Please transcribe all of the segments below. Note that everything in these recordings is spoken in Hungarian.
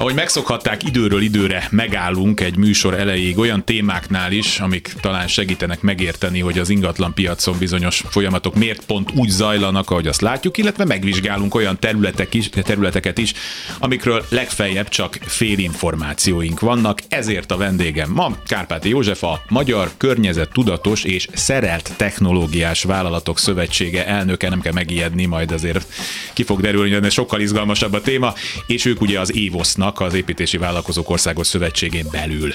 Ahogy megszokhatták, időről időre megállunk egy műsor elejéig olyan témáknál is, amik talán segítenek megérteni, hogy az ingatlan piacon bizonyos folyamatok miért pont úgy zajlanak, ahogy azt látjuk, illetve megvizsgálunk olyan területek is, területeket is, amikről legfeljebb csak félinformációink vannak. Ezért a vendégem ma Kárpáti József, a Magyar Környezet Tudatos és Szerelt Technológiás Vállalatok Szövetsége elnöke, nem kell megijedni, majd azért ki fog derülni, ez sokkal izgalmasabb a téma, és ők ugye az Évosznak vannak az Építési Vállalkozók Országos Szövetségén belül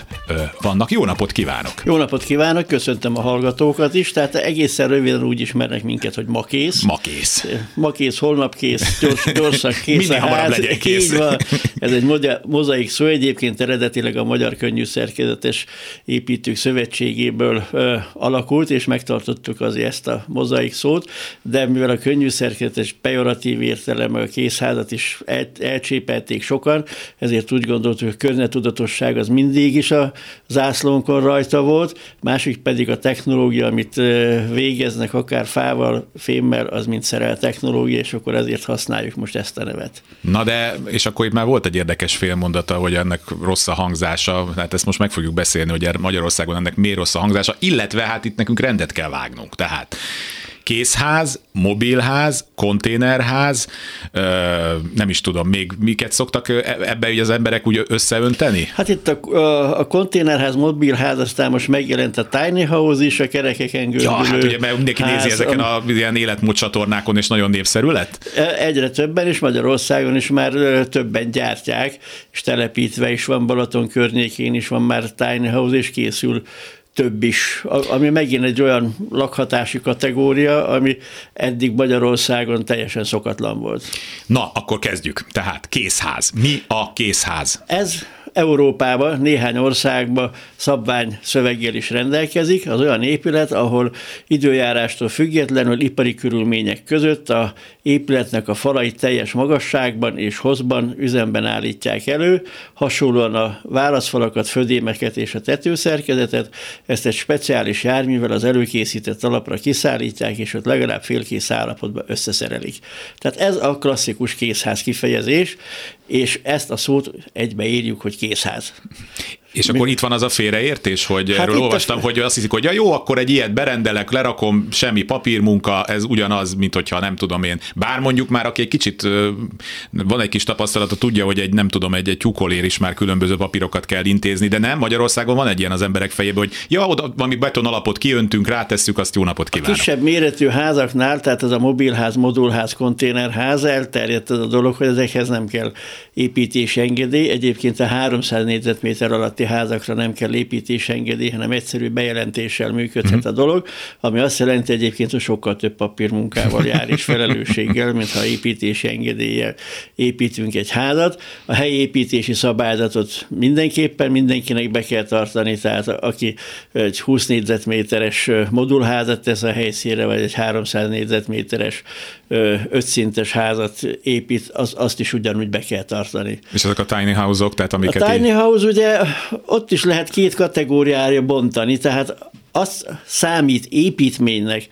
vannak. Jó napot kívánok! Jó napot kívánok, köszöntöm a hallgatókat is. Tehát egészen röviden úgy ismernek minket, hogy ma kész. Ma kész. Ma kész, holnap kész, gyors, gyorsan kész. Minél hamarabb legyen kész. Így van. Ez egy mozaik szó, egyébként eredetileg a Magyar Könnyű Szerkezetes Építők Szövetségéből ö, alakult, és megtartottuk azért ezt a mozaik szót, de mivel a könnyű szerkezetes pejoratív értelemmel a készházat is el, elcsépelték sokan, ezért úgy gondoltuk, hogy a környetudatosság az mindig is a zászlónkon rajta volt, másik pedig a technológia, amit végeznek akár fával, fémmel, az mind szerel technológia, és akkor ezért használjuk most ezt a nevet. Na de, és akkor itt már volt egy érdekes félmondata, hogy ennek rossz a hangzása, hát ezt most meg fogjuk beszélni, hogy Magyarországon ennek miért rossz a hangzása, illetve hát itt nekünk rendet kell vágnunk. Tehát készház, mobilház, konténerház, nem is tudom, még miket szoktak ebbe ugye az emberek úgy összeönteni? Hát itt a, a, a konténerház, mobilház, aztán most megjelent a tiny house is, a kerekeken gördülő Ja, hát ugye mert mindenki ház, nézi ezeken a, a ilyen életmód csatornákon, és nagyon népszerű lett? Egyre többen, és Magyarországon is már többen gyártják, és telepítve is van Balaton környékén is van már tiny house, és készül több is, ami megint egy olyan lakhatási kategória, ami eddig Magyarországon teljesen szokatlan volt. Na, akkor kezdjük. Tehát készház. Mi a készház? Ez Európában, néhány országban szabvány szöveggel is rendelkezik, az olyan épület, ahol időjárástól függetlenül ipari körülmények között a épületnek a falai teljes magasságban és hozban üzemben állítják elő, hasonlóan a válaszfalakat, födémeket és a tetőszerkezetet, ezt egy speciális járművel az előkészített alapra kiszállítják, és ott legalább félkész állapotban összeszerelik. Tehát ez a klasszikus készház kifejezés, és ezt a szót egybeírjuk, hogy készház. És akkor Mi? itt van az a félreértés, hogy hát erről olvastam, a... hogy azt hiszik, hogy ja, jó, akkor egy ilyet berendelek, lerakom, semmi papírmunka, ez ugyanaz, mint hogyha nem tudom én. Bár mondjuk már aki egy kicsit van egy kis tapasztalata, tudja, hogy egy nem tudom, egy, egy tyúkolér is már különböző papírokat kell intézni, de nem, Magyarországon van egy ilyen az emberek fejében, hogy ja, oda valami beton alapot kiöntünk, rátesszük, azt jó napot kívánok. A kisebb méretű házaknál, tehát ez a mobilház, modulház, konténerház, elterjedt ez a dolog, hogy ezekhez nem kell építési engedély. Egyébként a 300 négyzetméter alatti házakra nem kell építés engedély, hanem egyszerű bejelentéssel működhet uh-huh. a dolog, ami azt jelenti egyébként, hogy sokkal több papírmunkával jár és felelősséggel, mint ha építési engedéllyel építünk egy házat. A helyi építési szabályzatot mindenképpen mindenkinek be kell tartani, tehát aki egy 20 négyzetméteres modulházat tesz a helyszínre, vagy egy 300 négyzetméteres ötszintes házat épít, az, azt is ugyanúgy be kell tartani. És ezek a tiny house-ok, tehát amiket... A tiny house ugye ott is lehet két kategóriára bontani, tehát az számít építménynek,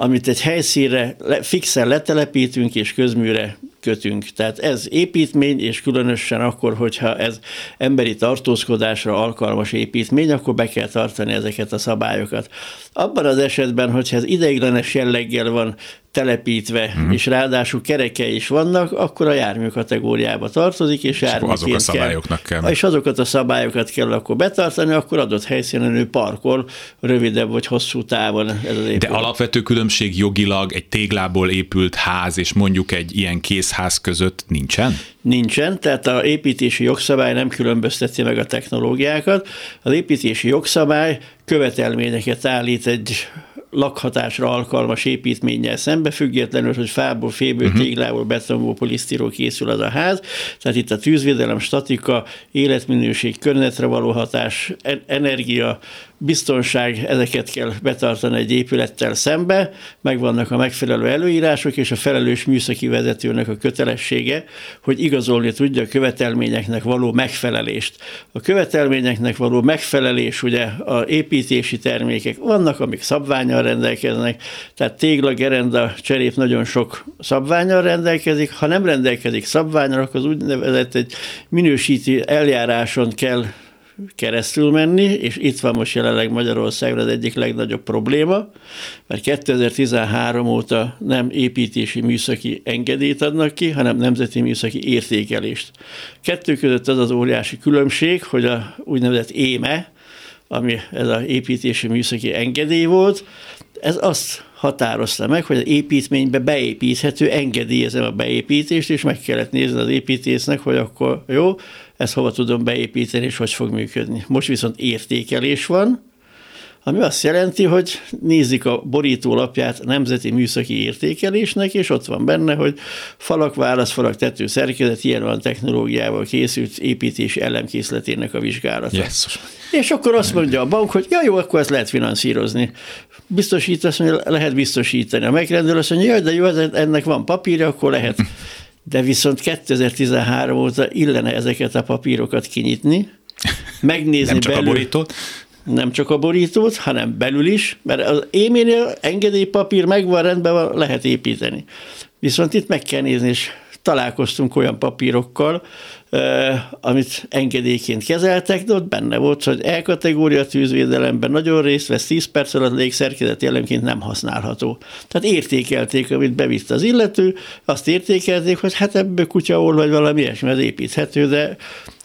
amit egy helyszínre fixen letelepítünk és közműre kötünk. Tehát ez építmény, és különösen akkor, hogyha ez emberi tartózkodásra alkalmas építmény, akkor be kell tartani ezeket a szabályokat. Abban az esetben, hogyha ez ideiglenes jelleggel van telepítve, uh-huh. és ráadásul kerekei is vannak, akkor a jármű kategóriába tartozik, és, és azok a szabályoknak kell. kell. És azokat a szabályokat kell akkor betartani, akkor adott helyszínen ő parkol rövidebb vagy hosszú távon ez az épület. De alapvető különbség jogilag egy téglából épült ház és mondjuk egy ilyen készház között nincsen? Nincsen, tehát a építési jogszabály nem különbözteti meg a technológiákat. Az építési jogszabály követelményeket állít egy lakhatásra alkalmas építménnyel szembe, függetlenül, hogy fából, féből, uh-huh. téglából, betonból, polisztiról készül az a ház. Tehát itt a tűzvédelem, statika, életminőség, környezetre való hatás, energia, biztonság, ezeket kell betartani egy épülettel szembe, megvannak a megfelelő előírások, és a felelős műszaki vezetőnek a kötelessége, hogy igazolni tudja a követelményeknek való megfelelést. A követelményeknek való megfelelés, ugye a építési termékek vannak, amik szabványal rendelkeznek, tehát tégla, gerenda, cserép nagyon sok szabványal rendelkezik, ha nem rendelkezik szabványal, akkor az úgynevezett egy minősíti eljáráson kell keresztül menni, és itt van most jelenleg Magyarországon az egyik legnagyobb probléma, mert 2013 óta nem építési műszaki engedélyt adnak ki, hanem nemzeti műszaki értékelést. Kettő között az az óriási különbség, hogy a úgynevezett éme, ami ez az építési műszaki engedély volt, ez azt határozta meg, hogy az építménybe beépíthető, engedélyezem a beépítést, és meg kellett nézni az építésznek, hogy akkor jó, ezt hova tudom beépíteni, és hogy fog működni. Most viszont értékelés van, ami azt jelenti, hogy nézik a borítólapját nemzeti műszaki értékelésnek, és ott van benne, hogy falak, válaszfalak, tető, szerkezet, ilyen van technológiával készült építési elemkészletének a vizsgálata. Yes. És akkor azt mondja a bank, hogy ja, jó, akkor ezt lehet finanszírozni. Biztosítasz, hogy lehet biztosítani. A megrendelő azt mondja, de jó, ennek van papírja, akkor lehet. De viszont 2013 óta illene ezeket a papírokat kinyitni, megnézni Nem csak belül, a borítót? nem csak a borítót, hanem belül is, mert az éménél engedélypapír megvan, rendben van, lehet építeni. Viszont itt meg kell nézni, és találkoztunk olyan papírokkal, amit engedélyként kezeltek, de ott benne volt, hogy E-kategória tűzvédelemben nagyon részt vesz, 10 perc alatt légszerkezeti elemként nem használható. Tehát értékelték, amit bevitt az illető, azt értékelték, hogy hát ebből kutyaol, vagy valami ilyesmi, az építhető, de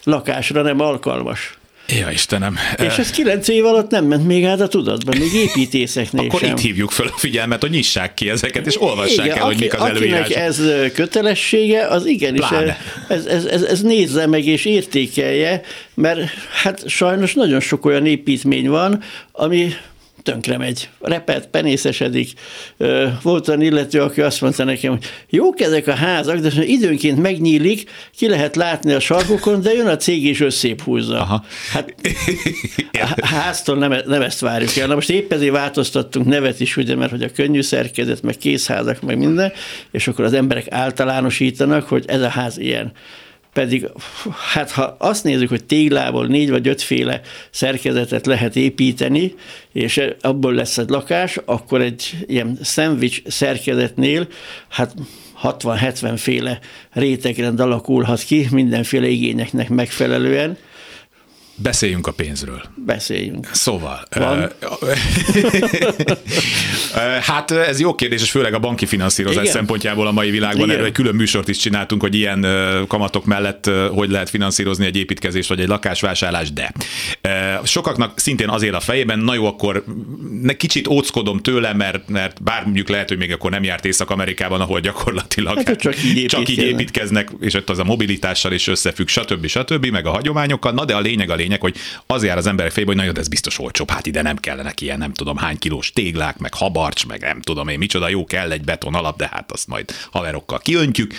lakásra nem alkalmas. Ja, Istenem. És ez kilenc év alatt nem ment még át a tudatban, még építészeknél Akkor sem. itt hívjuk fel a figyelmet, hogy nyissák ki ezeket, és olvassák Igen, el, hogy mik az előírások. ez kötelessége, az igenis Pláne. ez, ez, ez, ez nézze meg és értékelje, mert hát sajnos nagyon sok olyan építmény van, ami tönkre megy, repet, penészesedik. Volt olyan illető, aki azt mondta nekem, hogy jók ezek a házak, de időnként megnyílik, ki lehet látni a sarkokon, de jön a cég és összép húzza. Aha. Hát a háztól nem, nem ezt várjuk el. Na most épp ezért változtattunk nevet is, ugye, mert hogy a könnyű szerkezet, meg készházak, meg minden, és akkor az emberek általánosítanak, hogy ez a ház ilyen. Pedig, hát ha azt nézzük, hogy téglából négy vagy ötféle szerkezetet lehet építeni, és abból lesz egy lakás, akkor egy ilyen szendvics szerkezetnél, hát 60-70 féle rétegrend alakulhat ki, mindenféle igényeknek megfelelően. Beszéljünk a pénzről. Beszéljünk. Szóval. Van? hát ez jó kérdés, és főleg a banki finanszírozás Igen. szempontjából a mai világban. Igen. Erről egy külön műsort is csináltunk, hogy ilyen kamatok mellett hogy lehet finanszírozni egy építkezést vagy egy lakásvásárlást, de sokaknak szintén azért a fejében, na jó, akkor ne, kicsit óckodom tőle, mert, mert bár mondjuk lehet, hogy még akkor nem járt Észak-Amerikában, ahol gyakorlatilag Hát csak így csak így építkeznek. és ott az a mobilitással is összefügg, stb. stb. meg a hagyományokkal. Na de a lényeg a lényeg, hogy az jár az emberek fejébe, hogy na jó, de ez biztos olcsóbb, hát ide nem kellene ilyen nem tudom hány kilós téglák, meg habarcs, meg nem tudom én micsoda, jó kell egy beton alap, de hát azt majd haverokkal kiöntjük.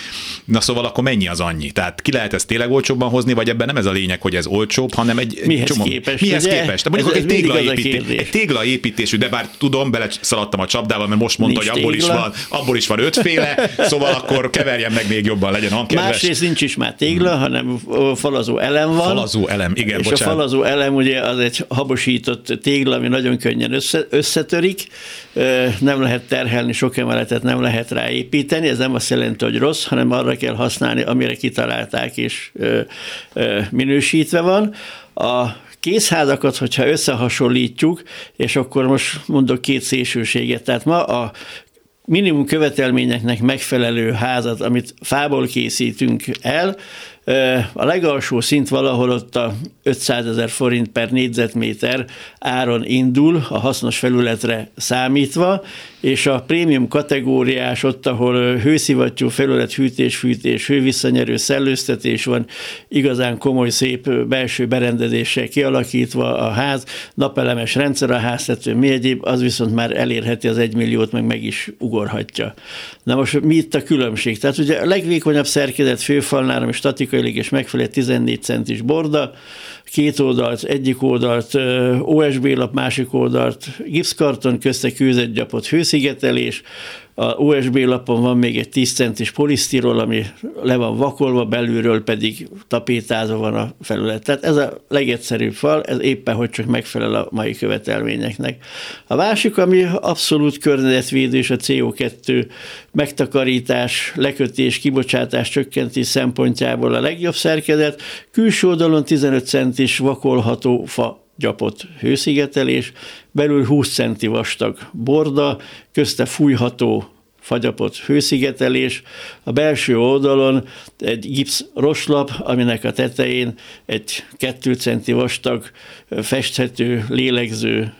Na szóval akkor mennyi az annyi? Tehát ki lehet ezt tényleg olcsóbban hozni, vagy ebben nem ez a lényeg, hogy ez olcsóbb, hanem egy egy Mihez képest, Mihez ugye? képest? De mondjuk Ez- egy ez a téglaépítés, egy téglaépítésű, de bár tudom, beleszaladtam a csapdába, mert most mondta, Nincs hogy abból is tégla. van, abból is van ötféle, szóval akkor keverjen meg még jobban, legyen kedves. Másrészt nincs is már tégla, hanem falazó elem van. Falazó elem, igen, és. A falazó elem ugye az egy habosított tégla, ami nagyon könnyen össze, összetörik, nem lehet terhelni, sok emeletet nem lehet ráépíteni, ez nem azt jelenti, hogy rossz, hanem arra kell használni, amire kitalálták és minősítve van. A készházakat, hogyha összehasonlítjuk, és akkor most mondok két szélsőséget, tehát ma a minimum követelményeknek megfelelő házat, amit fából készítünk el, a legalsó szint valahol ott a 500 ezer forint per négyzetméter áron indul, a hasznos felületre számítva, és a prémium kategóriás ott, ahol hőszivattyú felület, hűtés, fűtés, hővisszanyerő, szellőztetés van, igazán komoly, szép belső berendezéssel kialakítva a ház, napelemes rendszer a háztető, mi egyéb, az viszont már elérheti az egymilliót, meg meg is ugorhatja. Na most mi itt a különbség? Tehát ugye a legvékonyabb szerkezet főfalnál, ami statikailag és megfelelő 14 centis borda, két oldalt, egyik oldalt OSB lap, másik oldalt gipszkarton, közte kőzetgyapot hőszigetelés, a USB lapon van még egy 10 centis polisztirol, ami le van vakolva, belülről pedig tapétázva van a felület. Tehát ez a legegyszerűbb fal, ez éppen hogy csak megfelel a mai követelményeknek. A másik, ami abszolút környezetvédő és a CO2 megtakarítás, lekötés, kibocsátás csökkentés szempontjából a legjobb szerkezet, külső oldalon 15 centis vakolható fa gyapot hőszigetelés, belül 20 centi vastag borda, közte fújható fagyapot hőszigetelés, a belső oldalon egy gipsz roslap, aminek a tetején egy 2 centi vastag festhető, lélegző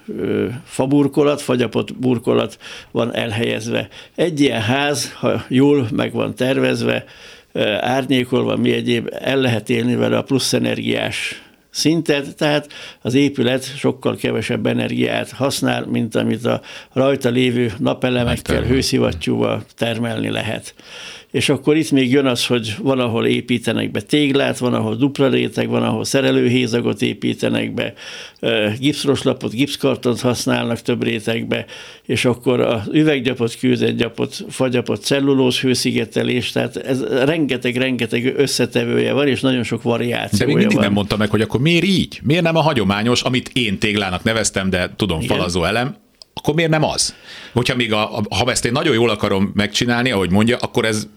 faburkolat, fagyapot burkolat van elhelyezve. Egy ilyen ház, ha jól meg van tervezve, árnyékolva, mi egyéb, el lehet élni vele a plusz energiás szintet, tehát az épület sokkal kevesebb energiát használ, mint amit a rajta lévő napelemekkel, hőszivattyúval termelni lehet és akkor itt még jön az, hogy van, ahol építenek be téglát, van, ahol dupla réteg, van, ahol szerelőhézagot építenek be, gipszroslapot, gipszkartont használnak több rétegbe, és akkor az üveggyapot, kőzetgyapot, fagyapot, cellulóz hőszigetelés, tehát ez rengeteg-rengeteg összetevője van, és nagyon sok variációja De még mindig van. nem mondta meg, hogy akkor miért így? Miért nem a hagyományos, amit én téglának neveztem, de tudom, Igen. falazó elem, akkor miért nem az? Hogyha még a, ha ezt én nagyon jól akarom megcsinálni, ahogy mondja, akkor ez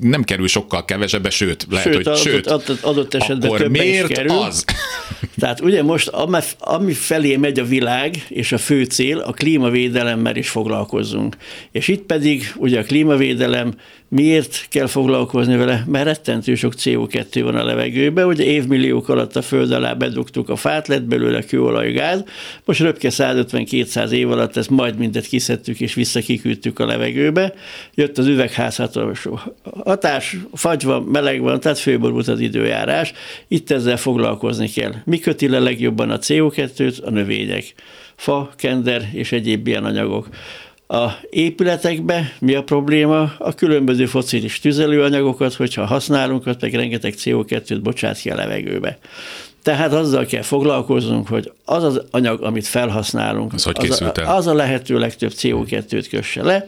nem kerül sokkal kevesebbe, sőt, lehet, sőt, hogy adott, sőt, adott, adott esetben akkor miért is kerül. az? Tehát ugye most, ami felé megy a világ, és a fő cél, a klímavédelemmel is foglalkozzunk. És itt pedig ugye a klímavédelem miért kell foglalkozni vele? Mert rettentő sok CO2 van a levegőben, ugye évmilliók alatt a föld alá bedugtuk a fát, lett belőle kőolaj, gáz, most röpke 150-200 év alatt ezt majd mindet kiszedtük és visszakiküldtük a levegőbe, jött az üvegházhatalmas hatás, fagy van, meleg van, tehát főborult az időjárás, itt ezzel foglalkozni kell. Mi köti le legjobban a CO2-t? A növények. Fa, kender és egyéb ilyen anyagok. A épületekbe mi a probléma? A különböző focilis tüzelőanyagokat, hogyha használunk, ott meg rengeteg CO2-t bocsát ki a levegőbe. Tehát azzal kell foglalkoznunk, hogy az az anyag, amit felhasználunk, az, az, a, az a lehető legtöbb CO2-t kösse le,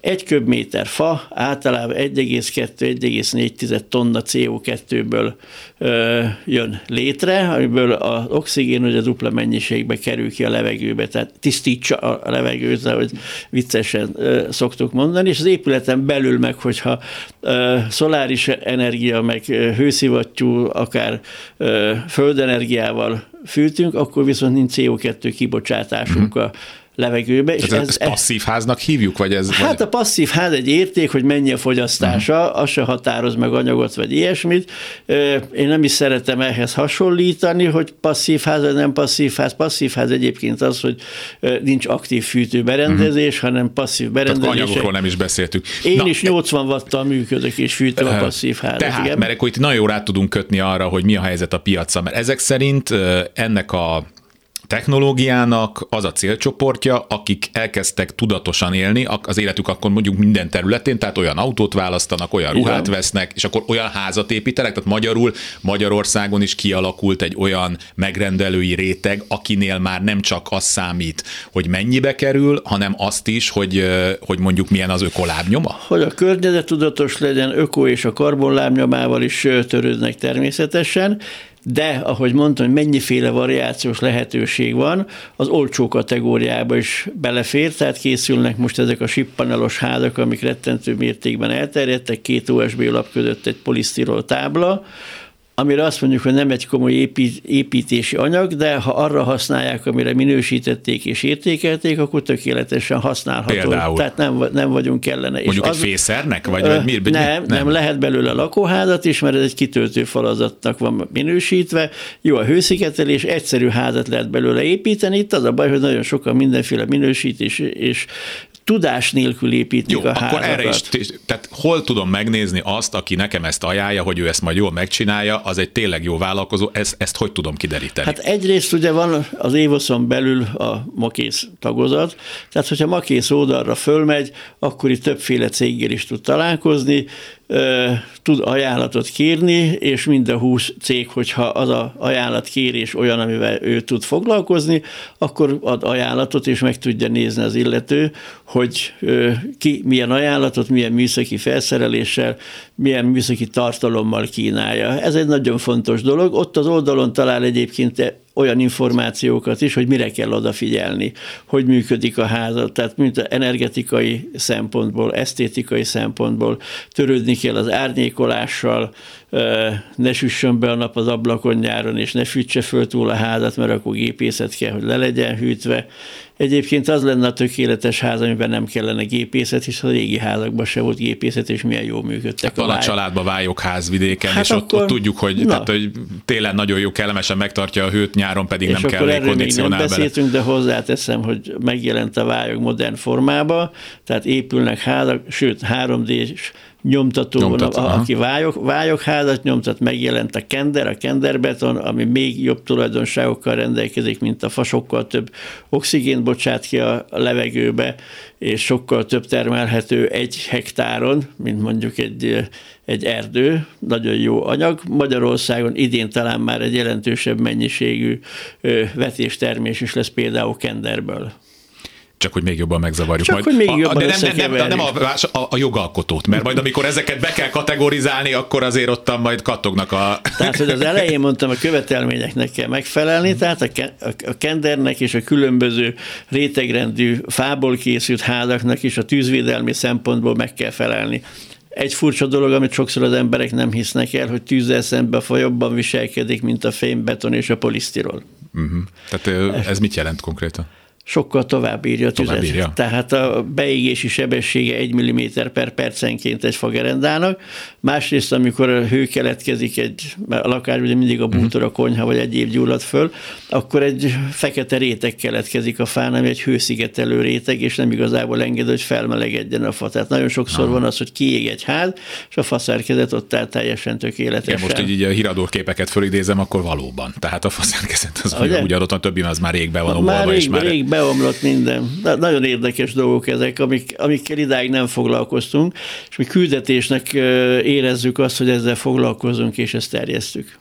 egy köbméter fa általában 1,2-1,4 tonna CO2-ből ö, jön létre, amiből az oxigén ugye dupla mennyiségbe kerül ki a levegőbe, tehát tisztítsa a levegőt, ahogy viccesen ö, szoktuk mondani, és az épületen belül meg, hogyha ö, szoláris energia, meg hőszivattyú, akár ö, földenergiával fűtünk, akkor viszont nincs CO2 kibocsátásunk mm-hmm. a levegőbe. És ez, ez, ez passzív háznak hívjuk, vagy ez? Hát vagy... a passzív ház egy érték, hogy mennyi a fogyasztása, uh-huh. az se határoz meg anyagot, vagy ilyesmit. Én nem is szeretem ehhez hasonlítani, hogy passzív ház, vagy nem passzív ház. Passzív ház egyébként az, hogy nincs aktív fűtőberendezés, uh-huh. hanem passzív berendezés. Tehát anyagokról nem is beszéltünk. Én Na, is 80 watttal működök és fűtöm a passzív házat. Tehát, igen? mert akkor itt nagyon rá tudunk kötni arra, hogy mi a helyzet a piacon, mert ezek szerint ennek a technológiának az a célcsoportja, akik elkezdtek tudatosan élni az életük akkor mondjuk minden területén, tehát olyan autót választanak, olyan ruhát Igen. vesznek, és akkor olyan házat építenek, tehát magyarul Magyarországon is kialakult egy olyan megrendelői réteg, akinél már nem csak az számít, hogy mennyibe kerül, hanem azt is, hogy, hogy mondjuk milyen az ökolábnyoma. Hogy a környezet tudatos legyen, öko és a karbonlábnyomával is törődnek természetesen, de ahogy mondtam, hogy mennyiféle variációs lehetőség van, az olcsó kategóriába is belefér, tehát készülnek most ezek a sippanelos házak, amik rettentő mértékben elterjedtek, két USB lap között egy polisztirol tábla, amire azt mondjuk, hogy nem egy komoly építési anyag, de ha arra használják, amire minősítették és értékelték, akkor tökéletesen használható. Például. Tehát nem, nem vagyunk kellene. Mondjuk és az, egy fészernek? Vagy, vagy mi, nem, nem, nem, lehet belőle lakóházat is, mert ez egy kitöltő falazatnak van minősítve. Jó a hőszigetelés, egyszerű házat lehet belőle építeni. Itt az a baj, hogy nagyon sokan mindenféle minősítés és tudás nélkül építik Jó, a házakat. akkor erre is, tehát hol tudom megnézni azt, aki nekem ezt ajánlja, hogy ő ezt majd jól megcsinálja, az egy tényleg jó vállalkozó, ezt, ezt hogy tudom kideríteni? Hát egyrészt ugye van az évoszon belül a Makész tagozat, tehát hogyha Makész oldalra fölmegy, akkor itt többféle céggel is tud találkozni, tud ajánlatot kérni, és mind a 20 cég, hogyha az a ajánlatkérés olyan, amivel ő tud foglalkozni, akkor ad ajánlatot, és meg tudja nézni az illető, hogy ki milyen ajánlatot, milyen műszaki felszereléssel, milyen műszaki tartalommal kínálja. Ez egy nagyon fontos dolog. Ott az oldalon talál egyébként olyan információkat is, hogy mire kell odafigyelni, hogy működik a házat, tehát mint energetikai szempontból, esztétikai szempontból, törődni kell az árnyékolással, ne süssön be a nap az ablakon nyáron, és ne fűtse föl túl a házat, mert akkor gépészet kell, hogy le legyen hűtve. Egyébként az lenne a tökéletes ház, amiben nem kellene gépészet, hisz a régi házakban se volt gépészet, és milyen jól működtek. Hát van a, a családban vályok házvidéken, hát és akkor, ott, ott, tudjuk, hogy, tehát, hogy télen nagyon jó, kellemesen megtartja a hőt, nyáron pedig és nem kell légkondicionál nem beszéltünk, de hozzáteszem, hogy megjelent a vályok modern formába, tehát épülnek házak, sőt 3D-s nyomtató, Nyomtat, a, aki vályok, vályokházat nyomtat, megjelent a kender, a kenderbeton, ami még jobb tulajdonságokkal rendelkezik, mint a fa, sokkal több oxigént bocsát ki a levegőbe, és sokkal több termelhető egy hektáron, mint mondjuk egy, egy erdő, nagyon jó anyag. Magyarországon idén talán már egy jelentősebb mennyiségű vetéstermés is lesz például kenderből csak hogy még jobban megzavarjuk. Csak majd. hogy még jobban de nem, nem, nem, nem a, a, a jogalkotót, mert majd amikor ezeket be kell kategorizálni, akkor azért ottan majd kattognak a... Tehát, hogy az elején mondtam, a követelményeknek kell megfelelni, tehát a, a kendernek és a különböző rétegrendű fából készült házaknak is a tűzvédelmi szempontból meg kell felelni. Egy furcsa dolog, amit sokszor az emberek nem hisznek el, hogy tűzzel szembe a jobban viselkedik, mint a fénybeton és a polisztirol. Uh-huh. Tehát ez mit jelent konkrétan? Sokkal tovább írja a tüzet. Tovább. Tehát a beégési sebessége 1 mm per percenként egy fagerendának. Másrészt, amikor a hő keletkezik egy, a lakás ugye mindig a mhm. bútor, a konyha vagy egyéb gyullad föl, akkor egy fekete réteg keletkezik a fán, ami egy hőszigetelő réteg, és nem igazából enged, hogy felmelegedjen a fa. Tehát nagyon sokszor Aha. van az, hogy kiég egy ház, és a faszerkezet ott áll teljesen tökéletesen. Ja, most így, így a híradó képeket fölidézem, akkor valóban. Tehát a faszerkezet az úgy adott, a többi az már régbe van omolva, és már rég beomlott minden. De nagyon érdekes dolgok ezek, amik, amikkel idáig nem foglalkoztunk, és mi küldetésnek érezzük azt, hogy ezzel foglalkozunk, és ezt terjesztük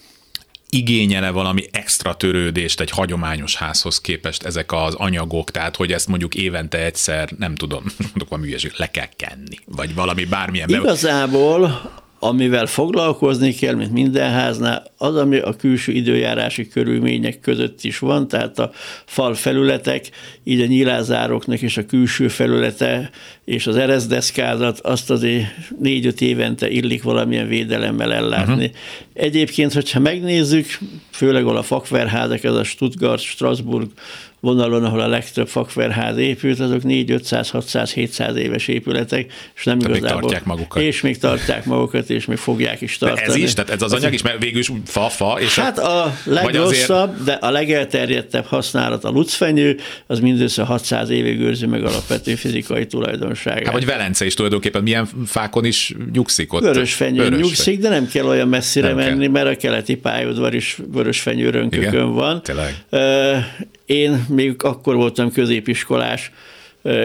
igényele valami extra törődést egy hagyományos házhoz képest ezek az anyagok, tehát hogy ezt mondjuk évente egyszer, nem tudom, mondok valami ügyeség, le kell kenni, vagy valami bármilyen... Igazából amivel foglalkozni kell, mint minden háznál, az, ami a külső időjárási körülmények között is van, tehát a fal felületek, így a nyilázároknak és a külső felülete és az ereszdeszkázat, azt azért négy-öt évente illik valamilyen védelemmel ellátni. Uh-huh. Egyébként, hogyha megnézzük, főleg a fakverházak, ez a Stuttgart, Strasbourg, vonalon, ahol a legtöbb fakverház épült, azok 4 500, 600, 700 éves épületek, és nem igazából. Még tartják magukat. És még tartják magukat, és még fogják is tartani. De ez is, tehát ez az anyag is, mert végül is fa, fa. És hát a legrosszabb, azért... de a legelterjedtebb használat a lucfenyő, az mindössze 600 évig őrzi meg alapvető fizikai tulajdonságát. Hát vagy Velence is tulajdonképpen milyen fákon is nyugszik ott. Vörös fenyő vörös nyugszik, de nem kell olyan messzire nem menni, kell. mert a keleti pályaudvar is vörös fenyő rönkökön van. Tényleg. Én még akkor voltam középiskolás,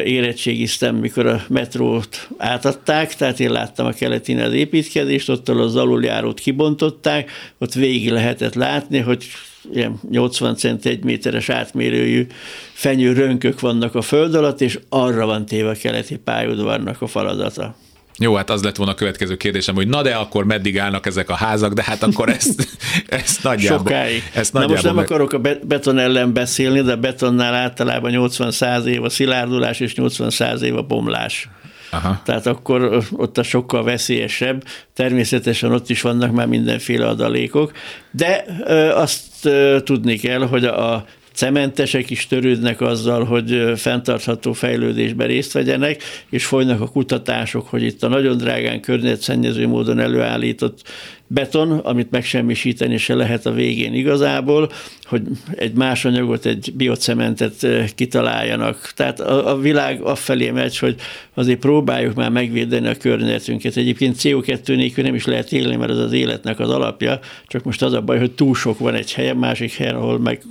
érettségiztem, mikor a metrót átadták, tehát én láttam a keletin az építkezést, ott az aluljárót kibontották, ott végig lehetett látni, hogy ilyen 80 cent egy méteres átmérőjű fenyő rönkök vannak a föld alatt, és arra van téve a keleti pályaudvarnak a faladata. Jó, hát az lett volna a következő kérdésem, hogy na de akkor meddig állnak ezek a házak, de hát akkor ezt, ezt nagyjából... Sokáig. Ezt nagyjából na most nem meg... akarok a beton ellen beszélni, de a betonnál általában 80-100 év a szilárdulás és 80-100 év a bomlás. Aha. Tehát akkor ott a sokkal veszélyesebb. Természetesen ott is vannak már mindenféle adalékok, de azt tudni kell, hogy a cementesek is törődnek azzal, hogy fenntartható fejlődésben részt vegyenek, és folynak a kutatások, hogy itt a nagyon drágán környezetszennyező módon előállított beton, amit megsemmisíteni se lehet a végén igazából, hogy egy más anyagot, egy biocementet kitaláljanak. Tehát a, a világ afelé megy, hogy azért próbáljuk már megvédeni a környezetünket. Egyébként CO2 nélkül nem is lehet élni, mert ez az életnek az alapja, csak most az a baj, hogy túl sok van egy helyen, másik helyen, ahol meg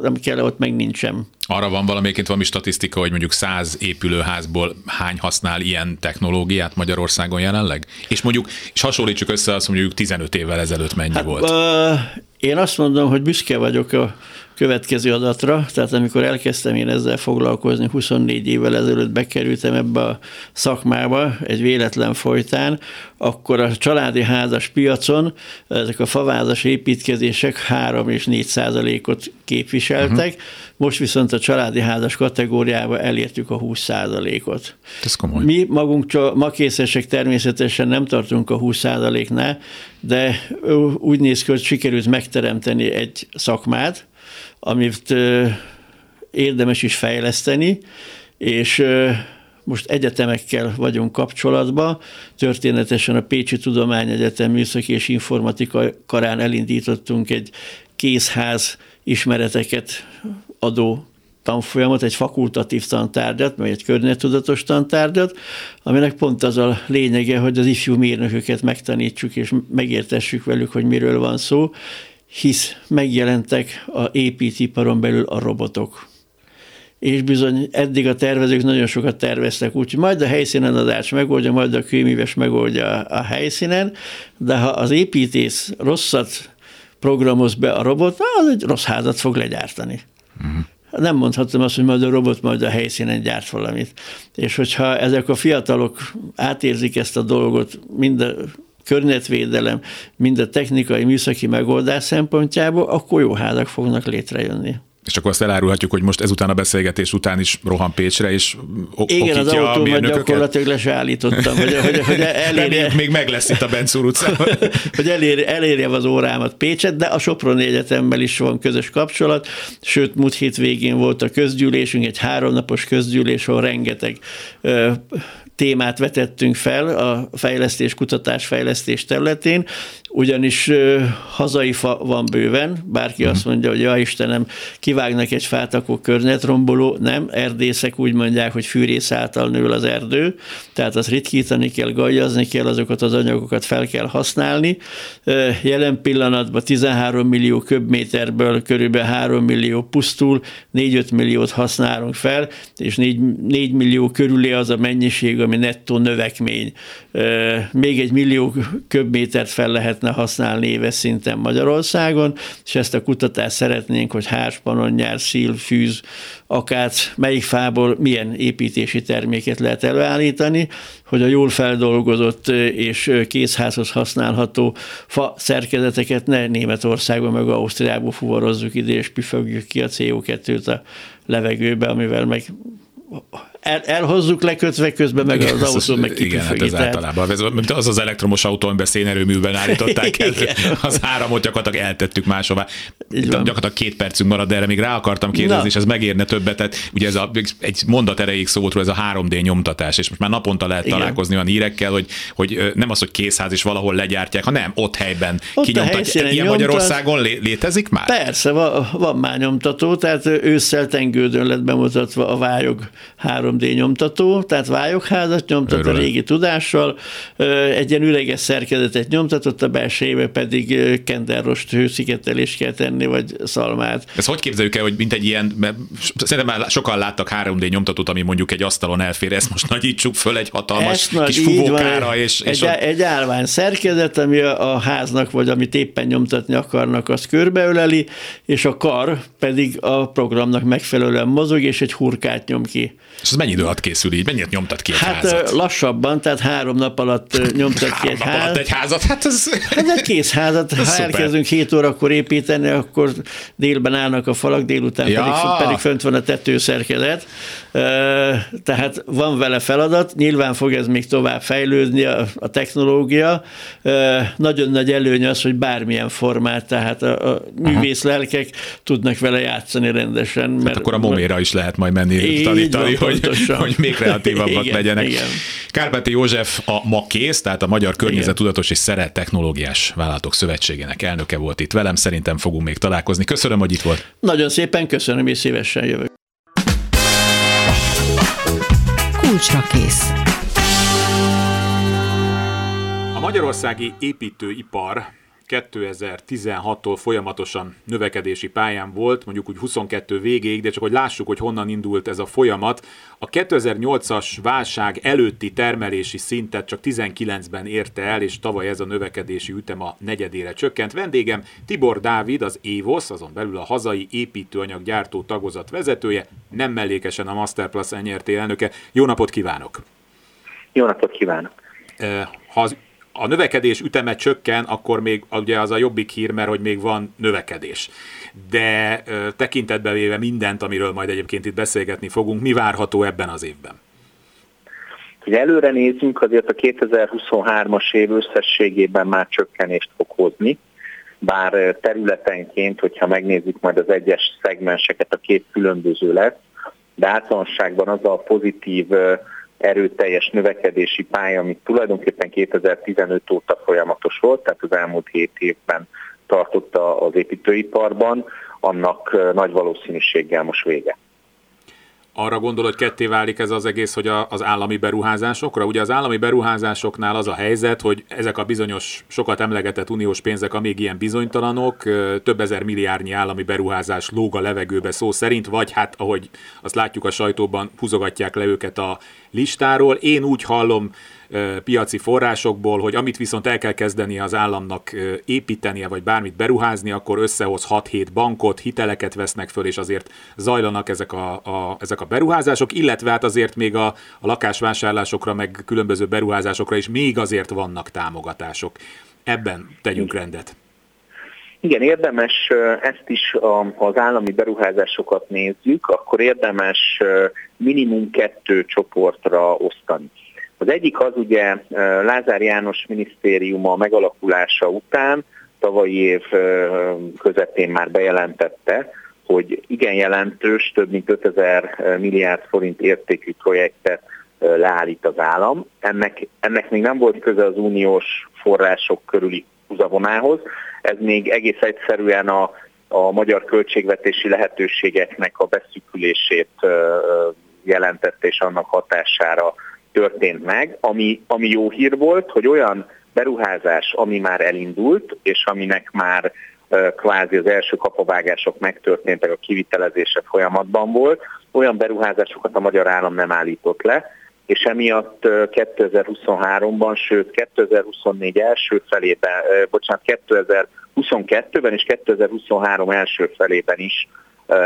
nem kell, ott meg nincsen. Arra van valamiként valami statisztika, hogy mondjuk száz épülőházból hány használ ilyen technológiát Magyarországon jelenleg? És mondjuk, és hasonlítsuk össze azt mondjuk 15 évvel ezelőtt mennyi hát, volt? Uh, én azt mondom, hogy büszke vagyok a következő adatra, tehát amikor elkezdtem én ezzel foglalkozni, 24 évvel ezelőtt bekerültem ebbe a szakmába egy véletlen folytán, akkor a családi házas piacon ezek a favázas építkezések 3 és 4 százalékot képviseltek, uh-huh. most viszont a családi házas kategóriába elértük a 20 százalékot. Ez komoly. Mi magunk makészesek természetesen nem tartunk a 20 százaléknál, de úgy néz ki, hogy sikerült megteremteni egy szakmát, amit érdemes is fejleszteni, és most egyetemekkel vagyunk kapcsolatban. Történetesen a Pécsi Tudományegyetem Műszaki és Informatika karán elindítottunk egy kézház ismereteket adó tanfolyamot, egy fakultatív tantárgyat, vagy egy környezettudatos tantárgyat, aminek pont az a lényege, hogy az ifjú mérnököket megtanítsuk és megértessük velük, hogy miről van szó, hisz megjelentek a építiparon belül a robotok. És bizony eddig a tervezők nagyon sokat terveztek, úgyhogy majd a helyszínen az ács megoldja, majd a kőműves megoldja a helyszínen, de ha az építész rosszat programoz be a robot, az egy rossz házat fog legyártani. Uh-huh nem mondhatom azt, hogy majd a robot majd a helyszínen gyárt valamit. És hogyha ezek a fiatalok átérzik ezt a dolgot, mind a környezetvédelem, mind a technikai, műszaki megoldás szempontjából, akkor jó házak fognak létrejönni. És akkor azt elárulhatjuk, hogy most ezután a beszélgetés után is rohan Pécsre, és Igen, az autómat gyakorlatilag le se állítottam, hogy, hogy, hogy elérje... még meg lesz itt a Bencúr utcában. hogy elérje, elérjem az órámat Pécset, de a Soproni Egyetemmel is van közös kapcsolat, sőt, múlt hét végén volt a közgyűlésünk, egy háromnapos közgyűlés, ahol rengeteg témát vetettünk fel a fejlesztés, kutatás, fejlesztés területén, ugyanis hazai fa van bőven, bárki uh-huh. azt mondja, hogy ja Istenem, kivágnak egy fát, akkor környezetromboló, nem, erdészek úgy mondják, hogy fűrész által nő az erdő, tehát azt ritkítani kell, gajazni kell, azokat az anyagokat fel kell használni. Jelen pillanatban 13 millió köbméterből körülbelül 3 millió pusztul, 4-5 milliót használunk fel, és 4, 4 millió körülé az a mennyiség, ami nettó növekmény. Még egy millió köbmétert fel lehetne használni éves szinten Magyarországon, és ezt a kutatást szeretnénk, hogy hárs, panonnyár, szíl, fűz, akác, melyik fából milyen építési terméket lehet előállítani, hogy a jól feldolgozott és készházhoz használható fa szerkezeteket ne Németországban meg Ausztriából fuvarozzuk ide, és püfögjük ki a CO2-t a levegőbe, amivel meg el, elhozzuk lekötve, közben meg az autó meg Igen, hát ez tehát... általában. Ez, mint az az elektromos autó, amiben szénerőműben állították el, az áramot gyakorlatilag eltettük máshová. Gyakorlatilag két percünk marad, de erre még rá akartam kérdezni, Na. és ez megérne többet. Tehát ugye ez a, egy mondat erejéig szó volt ez a 3D nyomtatás, és most már naponta lehet Igen. találkozni olyan hírekkel, hogy, hogy nem az, hogy készház is valahol legyártják, hanem ott helyben ott kinyomtatják. Ilyen nyomtat... Magyarországon lé- létezik már? Persze, van, van már nyomtató, tehát ősszel tengődön lett bemutatva a vályog 3D nyomtató, tehát vályogházat nyomtat Örülök. a régi tudással, egy ilyen üreges szerkezetet nyomtatott, a belsejébe pedig kenderrost hőszigetelést kell tenni, vagy szalmát. Ez hogy képzeljük el, hogy mint egy ilyen, mert szerintem már sokan láttak 3D nyomtatót, ami mondjuk egy asztalon elfér, ezt most nagyítsuk föl egy hatalmas ezt nagy, kis fúvókára. És, és egy, ott... egy állvány szerkezet, ami a, a háznak, vagy amit éppen nyomtatni akarnak, azt körbeöleli, és a kar pedig a programnak megfelelően mozog, és egy hurkát nyom ki. És mennyi idő alatt készül így? Mennyit nyomtat ki egy hát házat? lassabban, tehát három nap alatt nyomtat ki egy házat. alatt egy házat? Hát ez... Hát egy kész házat. Ha szuper. elkezdünk 7 órakor építeni, akkor délben állnak a falak, délután ja. pedig, pedig fönt van a tetőszerkezet. Tehát van vele feladat, nyilván fog ez még tovább fejlődni a, a technológia. Nagyon nagy előny az, hogy bármilyen formát, tehát a, a művész lelkek tudnak vele játszani rendesen. Hát mert hát akkor a moméra is lehet majd menni tanítani, hogy, hogy még kreatívabbak igen, legyenek. Igen. Kárpáti József a MAKÉSZ, tehát a Magyar Környezetudatos és Szeret Technológiás Vállalatok Szövetségének elnöke volt itt velem, szerintem fogunk még találkozni. Köszönöm, hogy itt volt. Nagyon szépen köszönöm, és szívesen jövök. Kulcsra kész. A magyarországi építőipar 2016-tól folyamatosan növekedési pályán volt, mondjuk úgy 22 végéig, de csak hogy lássuk, hogy honnan indult ez a folyamat. A 2008-as válság előtti termelési szintet csak 19-ben érte el, és tavaly ez a növekedési ütem a negyedére csökkent. Vendégem Tibor Dávid, az EVOS, azon belül a hazai építőanyaggyártó tagozat vezetője, nem mellékesen a Masterplus NRT elnöke. Jó napot kívánok! Jó napot kívánok! Ha az a növekedés üteme csökken, akkor még ugye az a jobbik hír, mert hogy még van növekedés. De tekintetbe véve mindent, amiről majd egyébként itt beszélgetni fogunk, mi várható ebben az évben? Ugye előre nézzünk, azért a 2023-as év összességében már csökkenést fog hozni, bár területenként, hogyha megnézzük majd az egyes szegmenseket, a két különböző lesz, de általánosságban az a pozitív erőteljes növekedési pálya, ami tulajdonképpen 2015 óta folyamatos volt, tehát az elmúlt 7 évben tartotta az építőiparban, annak nagy valószínűséggel most vége arra gondol, hogy ketté válik ez az egész, hogy az állami beruházásokra? Ugye az állami beruházásoknál az a helyzet, hogy ezek a bizonyos sokat emlegetett uniós pénzek, amíg ilyen bizonytalanok, több ezer milliárdnyi állami beruházás lóg a levegőbe szó szerint, vagy hát ahogy azt látjuk a sajtóban, húzogatják le őket a listáról. Én úgy hallom, piaci forrásokból, hogy amit viszont el kell kezdeni az államnak építenie, vagy bármit beruházni, akkor összehoz 6-7 bankot, hiteleket vesznek föl, és azért zajlanak ezek a, a, ezek a beruházások, illetve hát azért még a, a lakásvásárlásokra, meg különböző beruházásokra is még azért vannak támogatások. Ebben tegyünk rendet. Igen, érdemes ezt is, ha az állami beruházásokat nézzük, akkor érdemes minimum kettő csoportra osztani. Az egyik az ugye Lázár János minisztériuma megalakulása után tavalyi év közepén már bejelentette, hogy igen jelentős, több mint 5000 milliárd forint értékű projektet leállít az állam. Ennek, ennek még nem volt köze az uniós források körüli húzavonához, ez még egész egyszerűen a, a magyar költségvetési lehetőségeknek a beszűkülését jelentette, és annak hatására történt meg, ami, ami jó hír volt, hogy olyan beruházás, ami már elindult, és aminek már kvázi az első kapavágások megtörténtek, a kivitelezése folyamatban volt, olyan beruházásokat a magyar állam nem állított le, és emiatt 2023-ban, sőt 2024 első felében, bocsánat, 2022-ben és 2023 első felében is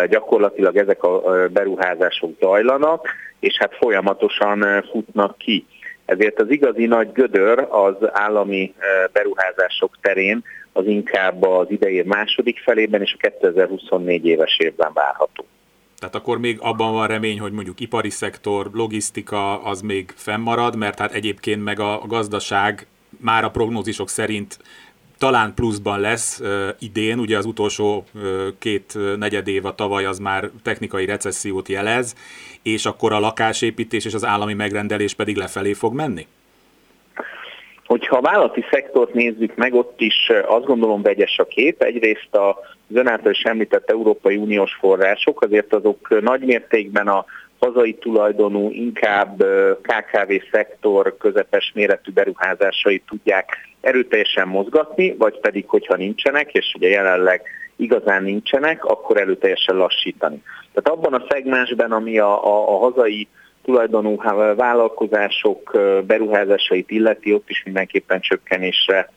gyakorlatilag ezek a beruházások zajlanak, és hát folyamatosan futnak ki. Ezért az igazi nagy gödör az állami beruházások terén az inkább az idei második felében és a 2024 éves évben várható. Tehát akkor még abban van remény, hogy mondjuk ipari szektor, logisztika az még fennmarad, mert hát egyébként meg a gazdaság már a prognózisok szerint talán pluszban lesz uh, idén, ugye az utolsó uh, két negyed év a tavaly az már technikai recessziót jelez, és akkor a lakásépítés és az állami megrendelés pedig lefelé fog menni? Hogyha a vállalati szektort nézzük meg, ott is azt gondolom vegyes a kép. Egyrészt a ön által is említett Európai Uniós források, azért azok nagy mértékben a hazai tulajdonú, inkább KKV szektor közepes méretű beruházásai tudják erőteljesen mozgatni, vagy pedig, hogyha nincsenek, és ugye jelenleg igazán nincsenek, akkor erőteljesen lassítani. Tehát abban a szegmensben, ami a, a, a hazai tulajdonú vállalkozások beruházásait illeti, ott is mindenképpen csökkenésre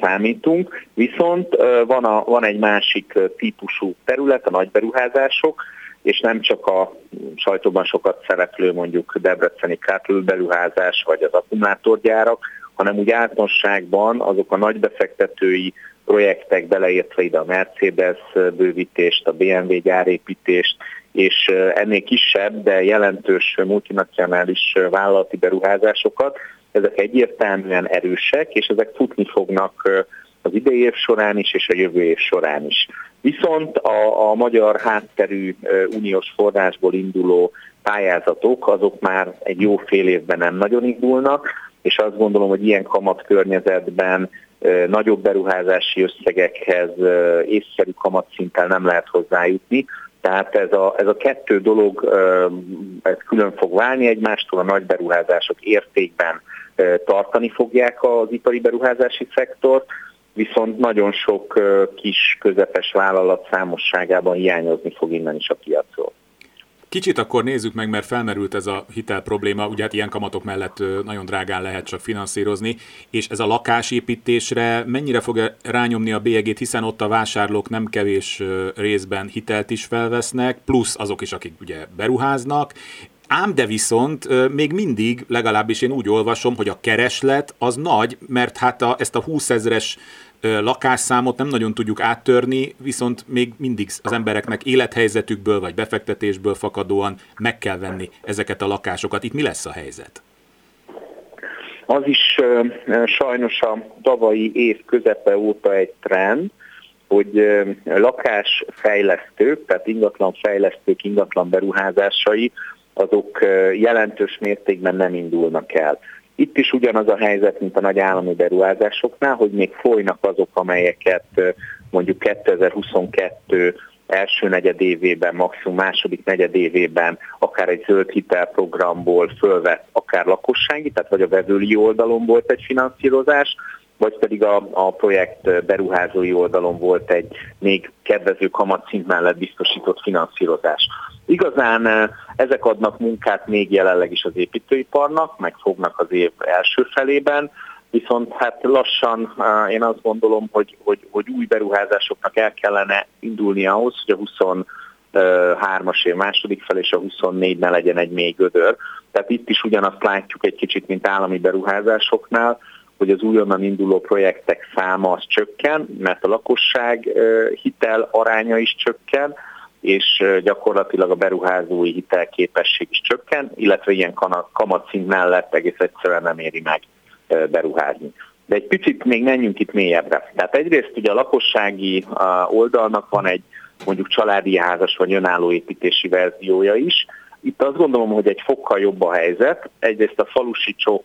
számítunk. Viszont van, a, van egy másik típusú terület, a nagy beruházások, és nem csak a sajtóban sokat szereplő mondjuk Debreceni beruházás vagy az akkumulátorgyárak, hanem úgy általánosságban azok a nagy befektetői projektek beleértve ide a Mercedes bővítést, a BMW gyárépítést, és ennél kisebb, de jelentős multinacionális vállalati beruházásokat, ezek egyértelműen erősek, és ezek futni fognak az idei év során is, és a jövő év során is. Viszont a, a magyar hátterű uniós forrásból induló pályázatok, azok már egy jó fél évben nem nagyon indulnak, és azt gondolom, hogy ilyen kamat környezetben nagyobb beruházási összegekhez észszerű kamatszinten nem lehet hozzájutni, tehát ez a, ez a kettő dolog ez külön fog válni egymástól, a nagy beruházások értékben tartani fogják az ipari beruházási szektort, viszont nagyon sok kis, közepes vállalat számosságában hiányozni fog innen is a piacról. Kicsit akkor nézzük meg, mert felmerült ez a hitel probléma, ugye hát ilyen kamatok mellett nagyon drágán lehet csak finanszírozni, és ez a lakásépítésre mennyire fog rányomni a bélyegét, hiszen ott a vásárlók nem kevés részben hitelt is felvesznek, plusz azok is, akik ugye beruháznak, Ám de viszont még mindig, legalábbis én úgy olvasom, hogy a kereslet az nagy, mert hát a, ezt a 20 ezres lakásszámot nem nagyon tudjuk áttörni, viszont még mindig az embereknek élethelyzetükből vagy befektetésből fakadóan meg kell venni ezeket a lakásokat. Itt mi lesz a helyzet? Az is sajnos a tavalyi év közepe óta egy trend, hogy lakásfejlesztők, tehát ingatlan fejlesztők, ingatlan beruházásai, azok jelentős mértékben nem indulnak el. Itt is ugyanaz a helyzet, mint a nagy állami beruházásoknál, hogy még folynak azok, amelyeket mondjuk 2022 első negyedévében, maximum második negyedévében akár egy zöld hitelprogramból fölvett, akár lakossági, tehát vagy a vevői oldalon volt egy finanszírozás, vagy pedig a, a projekt beruházói oldalon volt egy még kedvező kamatszint mellett biztosított finanszírozás. Igazán ezek adnak munkát még jelenleg is az építőiparnak, meg fognak az év első felében, viszont hát lassan én azt gondolom, hogy, hogy, hogy új beruházásoknak el kellene indulni ahhoz, hogy a 23-as év második fel és a 24 ne legyen egy még gödör. Tehát itt is ugyanazt látjuk egy kicsit, mint állami beruházásoknál, hogy az újonnan induló projektek száma az csökken, mert a lakosság hitel aránya is csökken, és gyakorlatilag a beruházói hitelképesség is csökken, illetve ilyen kamatszint mellett egész egyszerűen nem éri meg beruházni. De egy picit még menjünk itt mélyebbre. Tehát egyrészt ugye a lakossági oldalnak van egy mondjuk családi házas vagy önálló építési verziója is. Itt azt gondolom, hogy egy fokkal jobb a helyzet. Egyrészt a falusi csok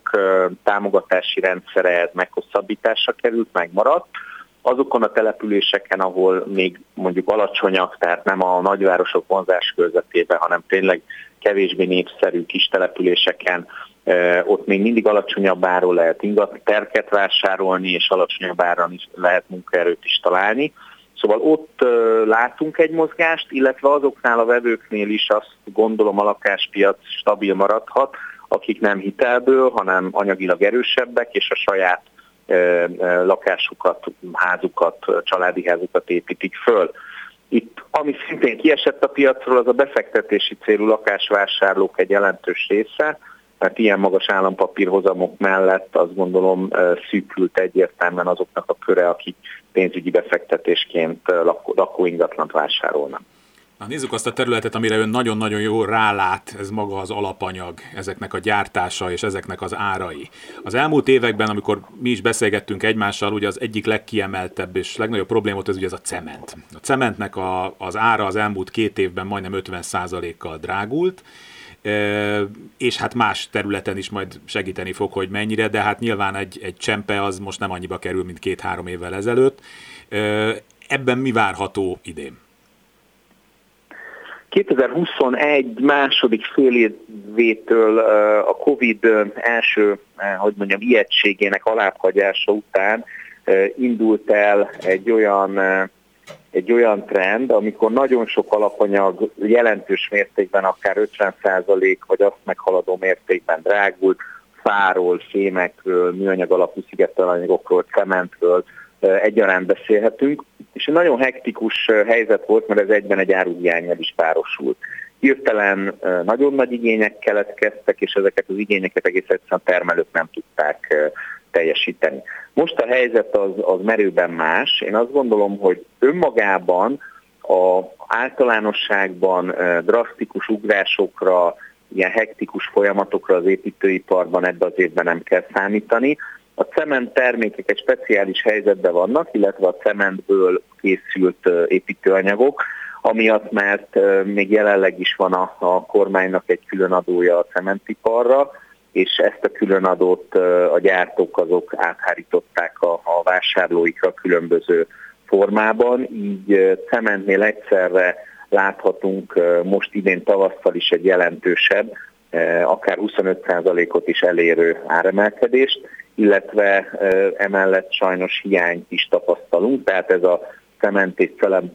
támogatási rendszere meghosszabbításra került, megmaradt azokon a településeken, ahol még mondjuk alacsonyak, tehát nem a nagyvárosok vonzás körzetében, hanem tényleg kevésbé népszerű kis településeken, ott még mindig alacsonyabb áról lehet ingat, terket vásárolni, és alacsonyabb áron is lehet munkaerőt is találni. Szóval ott látunk egy mozgást, illetve azoknál a vevőknél is azt gondolom a lakáspiac stabil maradhat, akik nem hitelből, hanem anyagilag erősebbek, és a saját lakásukat, házukat, családi házukat építik föl. Itt, ami szintén kiesett a piacról, az a befektetési célú lakásvásárlók egy jelentős része, mert ilyen magas állampapírhozamok mellett azt gondolom szűkült egyértelműen azoknak a köre, akik pénzügyi befektetésként lakó, lakóingatlant vásárolnak. Na, nézzük azt a területet, amire ön nagyon-nagyon jól rálát, ez maga az alapanyag, ezeknek a gyártása és ezeknek az árai. Az elmúlt években, amikor mi is beszélgettünk egymással, ugye az egyik legkiemeltebb és legnagyobb probléma ez ugye ez a cement. A cementnek a, az ára az elmúlt két évben majdnem 50%-kal drágult, és hát más területen is majd segíteni fog, hogy mennyire, de hát nyilván egy, egy csempe az most nem annyiba kerül, mint két-három évvel ezelőtt. Ebben mi várható idén? 2021 második fél évétől a Covid első, hogy mondjam, ijegységének alábbhagyása után indult el egy olyan, egy olyan trend, amikor nagyon sok alapanyag jelentős mértékben, akár 50% vagy azt meghaladó mértékben drágult, fáról, fémekről, műanyag alapú szigetelanyagokról, cementről, egyaránt beszélhetünk, és egy nagyon hektikus helyzet volt, mert ez egyben egy áruhiányjal is párosult. Hirtelen nagyon nagy igények keletkeztek, és ezeket az igényeket egész egyszerűen termelők nem tudták teljesíteni. Most a helyzet az, az merőben más. Én azt gondolom, hogy önmagában a általánosságban drasztikus ugrásokra, ilyen hektikus folyamatokra az építőiparban ebbe az évben nem kell számítani. A cement termékek egy speciális helyzetben vannak, illetve a cementből készült építőanyagok, amiatt, mert még jelenleg is van a, a kormánynak egy külön adója a cementiparra, és ezt a különadót a gyártók azok áthárították a, a vásárlóikra különböző formában, így cementnél egyszerre láthatunk most idén tavasszal is egy jelentősebb, akár 25%-ot is elérő áremelkedést, illetve emellett sajnos hiányt is tapasztalunk, tehát ez a cement és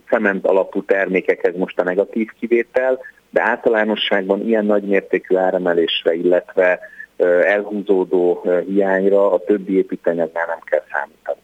cement alapú termékek, ez most a negatív kivétel, de általánosságban ilyen nagymértékű áremelésre, illetve elhúzódó hiányra a többi építanyagnál nem kell számítani.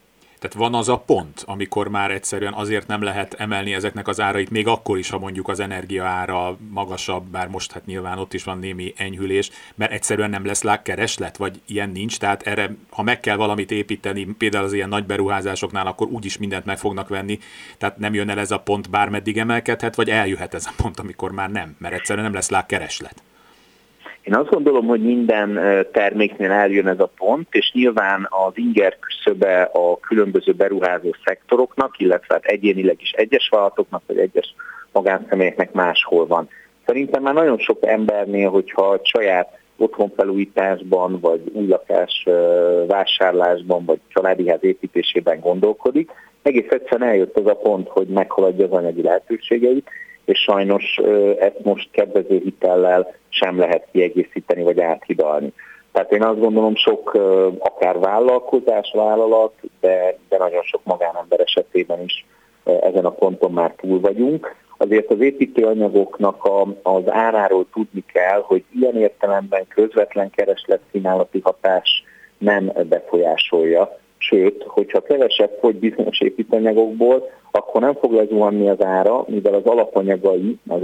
Tehát van az a pont, amikor már egyszerűen azért nem lehet emelni ezeknek az árait, még akkor is, ha mondjuk az energia ára magasabb, bár most hát nyilván ott is van némi enyhülés, mert egyszerűen nem lesz kereslet, vagy ilyen nincs, tehát erre, ha meg kell valamit építeni, például az ilyen nagy beruházásoknál, akkor úgyis mindent meg fognak venni, tehát nem jön el ez a pont, bármeddig emelkedhet, vagy eljöhet ez a pont, amikor már nem, mert egyszerűen nem lesz kereslet. Én azt gondolom, hogy minden terméknél eljön ez a pont, és nyilván az inger küszöbe a különböző beruházó szektoroknak, illetve hát egyénileg is egyes vállalatoknak, vagy egyes magánszemélyeknek máshol van. Szerintem már nagyon sok embernél, hogyha saját otthonfelújításban, vagy új lakás vásárlásban, vagy családi ház építésében gondolkodik, egész egyszerűen eljött az a pont, hogy meghaladja az anyagi lehetőségeit, és sajnos ezt most kedvező hitellel sem lehet kiegészíteni vagy áthidalni. Tehát én azt gondolom, sok akár vállalkozás, vállalat, de, de nagyon sok magánember esetében is ezen a ponton már túl vagyunk. Azért az építőanyagoknak a, az áráról tudni kell, hogy ilyen értelemben közvetlen kereslet kínálati hatás nem befolyásolja. Sőt, hogyha kevesebb fogy bizonyos építőanyagokból, akkor nem fog lezuhanni az ára, mivel az alapanyagai, az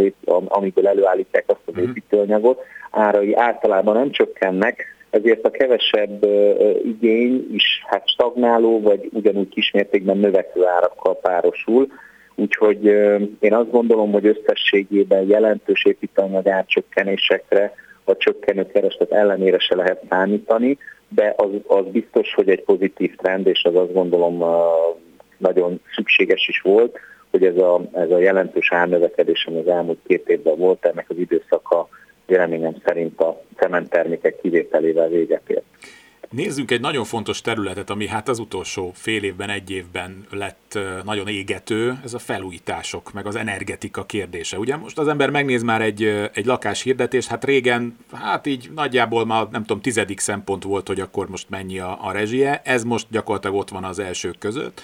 amiből előállítják azt az mhm. építőanyagot, árai általában nem csökkennek, ezért a kevesebb igény is hát stagnáló, vagy ugyanúgy kismértékben növekvő árakkal párosul. Úgyhogy én azt gondolom, hogy összességében jelentős építőanyag árcsökkenésekre, a csökkenő kereslet ellenére se lehet számítani, de az, az biztos, hogy egy pozitív trend, és az azt gondolom nagyon szükséges is volt, hogy ez a, ez a jelentős árnövekedés, ami az elmúlt két évben volt, ennek az időszaka véleményem szerint a cementtermékek kivételével véget ért. Nézzünk egy nagyon fontos területet, ami hát az utolsó fél évben, egy évben lett nagyon égető, ez a felújítások, meg az energetika kérdése. Ugye most az ember megnéz már egy, egy lakás hirdetést, hát régen, hát így nagyjából már nem tudom, tizedik szempont volt, hogy akkor most mennyi a, a rezsie, ez most gyakorlatilag ott van az elsők között.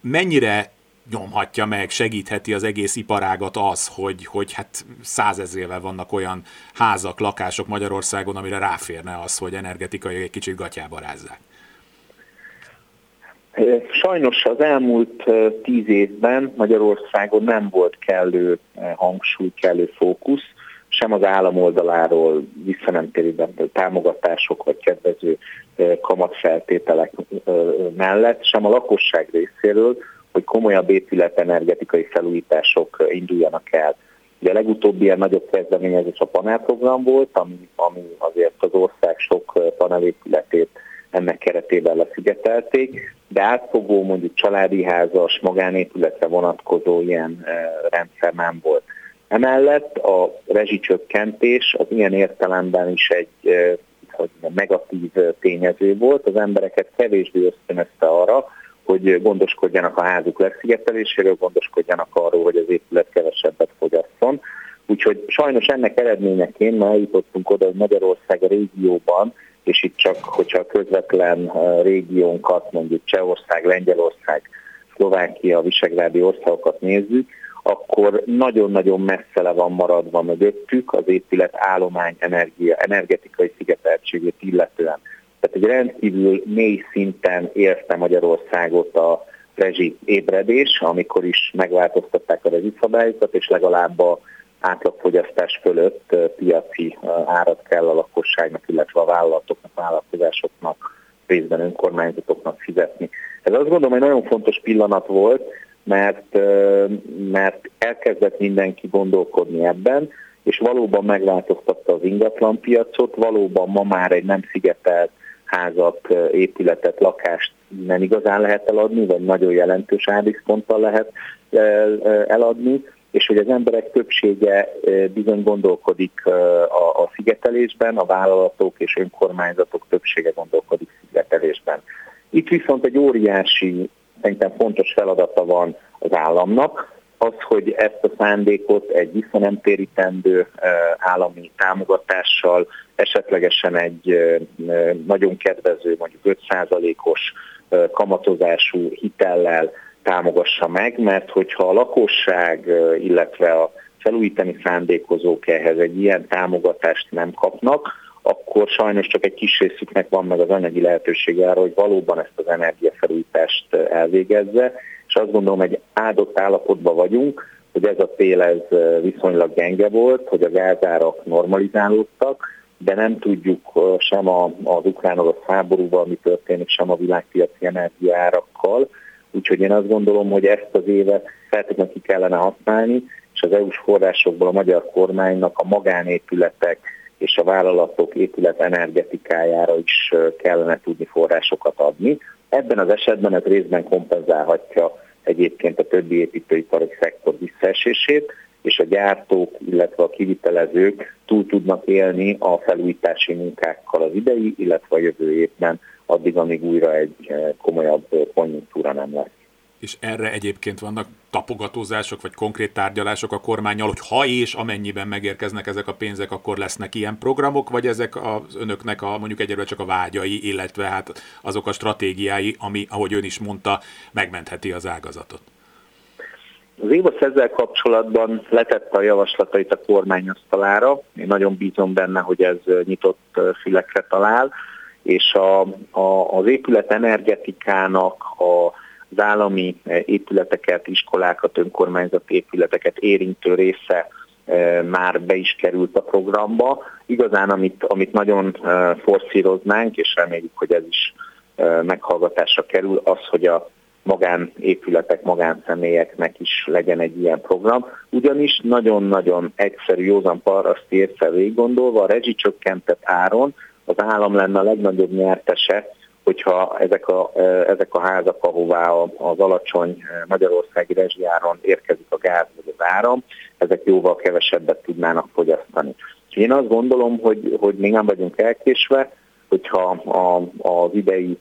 Mennyire nyomhatja meg, segítheti az egész iparágat az, hogy, hogy hát százezrével vannak olyan házak, lakások Magyarországon, amire ráférne az, hogy energetikai egy kicsit gatyába rázzák. Sajnos az elmúlt tíz évben Magyarországon nem volt kellő hangsúly, kellő fókusz, sem az állam oldaláról visszanemtérített támogatások vagy kedvező kamatfeltételek mellett, sem a lakosság részéről, hogy komolyabb épületenergetikai felújítások induljanak el. Ugye a legutóbbi ilyen nagyobb kezdeményezés a panelprogram volt, ami, ami azért az ország sok panelépületét ennek keretében leszigetelték, de átfogó mondjuk családi házas, magánépületre vonatkozó ilyen rendszer nem volt. Emellett a rezsicsökkentés az ilyen értelemben is egy hogy negatív tényező volt, az embereket kevésbé ösztönözte arra, hogy gondoskodjanak a házuk leszigeteléséről, gondoskodjanak arról, hogy az épület kevesebbet fogyasszon. Úgyhogy sajnos ennek eredményeként már eljutottunk oda, hogy Magyarország a régióban, és itt csak, hogyha a közvetlen régiónkat, mondjuk Csehország, Lengyelország, Szlovákia, Visegrádi országokat nézzük, akkor nagyon-nagyon messze le van maradva mögöttük az épület állomány energia, energetikai szigeteltségét illetően. Tehát egy rendkívül mély szinten érte Magyarországot a rezsi ébredés, amikor is megváltoztatták a rezsiszabályokat, és legalább a átlagfogyasztás fölött piaci árat kell a lakosságnak, illetve a vállalatoknak, vállalkozásoknak, részben önkormányzatoknak fizetni. Ez azt gondolom, hogy nagyon fontos pillanat volt, mert, mert elkezdett mindenki gondolkodni ebben, és valóban megváltoztatta az ingatlanpiacot, valóban ma már egy nem szigetelt házat, épületet, lakást nem igazán lehet eladni, vagy nagyon jelentős árdiszponttal lehet eladni, és hogy az emberek többsége bizony gondolkodik a, a szigetelésben, a vállalatok és önkormányzatok többsége gondolkodik szigetelésben. Itt viszont egy óriási, szerintem fontos feladata van az államnak, az, hogy ezt a szándékot egy visszanemtérítendő állami támogatással, esetlegesen egy nagyon kedvező, mondjuk 5%-os kamatozású hitellel támogassa meg, mert hogyha a lakosság, illetve a felújítani szándékozók ehhez egy ilyen támogatást nem kapnak, akkor sajnos csak egy kis részüknek van meg az anyagi lehetősége arra, hogy valóban ezt az energiafelújítást elvégezze, és azt gondolom, egy áldott állapotban vagyunk, hogy ez a tél ez viszonylag gyenge volt, hogy a gázárak normalizálódtak, de nem tudjuk sem az ukrán-orosz háborúval, mi történik, sem a világpiaci energiaárakkal. Úgyhogy én azt gondolom, hogy ezt az évet feltétlenül ki kellene használni, és az EU-s forrásokból a magyar kormánynak a magánépületek és a vállalatok épület energetikájára is kellene tudni forrásokat adni. Ebben az esetben ez részben kompenzálhatja egyébként a többi építőipari szektor visszaesését, és a gyártók, illetve a kivitelezők túl tudnak élni a felújítási munkákkal az idei, illetve a jövő évben, addig, amíg újra egy komolyabb konjunktúra nem lesz és erre egyébként vannak tapogatózások, vagy konkrét tárgyalások a kormányjal, hogy ha és amennyiben megérkeznek ezek a pénzek, akkor lesznek ilyen programok, vagy ezek az önöknek a mondjuk egyelőre csak a vágyai, illetve hát azok a stratégiái, ami, ahogy ön is mondta, megmentheti az ágazatot. Az évasz ezzel kapcsolatban letette a javaslatait a kormány asztalára. Én nagyon bízom benne, hogy ez nyitott fülekre talál, és a, a, az épület energetikának a az állami eh, épületeket, iskolákat, önkormányzati épületeket érintő része eh, már be is került a programba. Igazán, amit, amit nagyon eh, forszíroznánk, és reméljük, hogy ez is meghallgatásra kerül, az, hogy a magánépületek, magánszemélyeknek is legyen egy ilyen program. Ugyanis nagyon-nagyon egyszerű, józan paraszt érte végig gondolva, a rezsicsökkentett áron az állam lenne a legnagyobb nyertese hogyha ezek a, ezek a házak, ahová az alacsony magyarországi rezsijáron érkezik a gáz vagy az áram, ezek jóval kevesebbet tudnának fogyasztani. Én azt gondolom, hogy, hogy még nem vagyunk elkésve, hogyha a, az idei